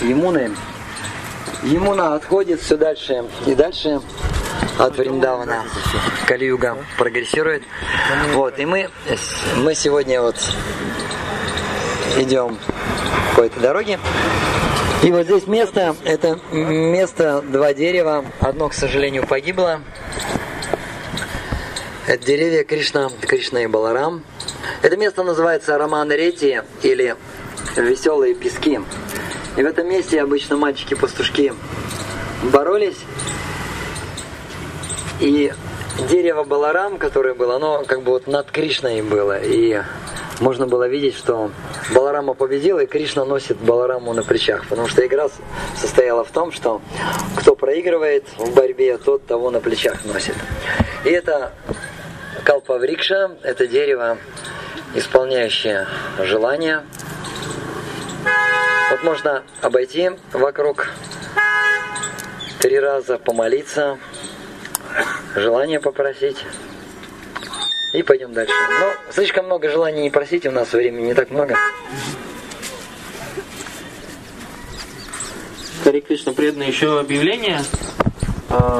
Емуны. Емуна отходит все дальше и дальше от Вриндавана. Калиюга прогрессирует. Вот, и мы, мы сегодня вот идем по этой дороге. И вот здесь место, это место два дерева. Одно, к сожалению, погибло. Это деревья Кришна, Кришна и Баларам. Это место называется Роман Рети или Веселые пески. И в этом месте обычно мальчики-пастушки боролись. И дерево Баларам, которое было, оно как бы вот над Кришной было. И можно было видеть, что Баларама победил, и Кришна носит Балараму на плечах. Потому что игра состояла в том, что кто проигрывает в борьбе, тот того на плечах носит. И это Калпаврикша – это дерево, исполняющее желания. Вот можно обойти вокруг три раза, помолиться, желание попросить. И пойдем дальше. Но слишком много желаний не просите, у нас времени не так много. Хари Кришна, преданные, еще объявление. А,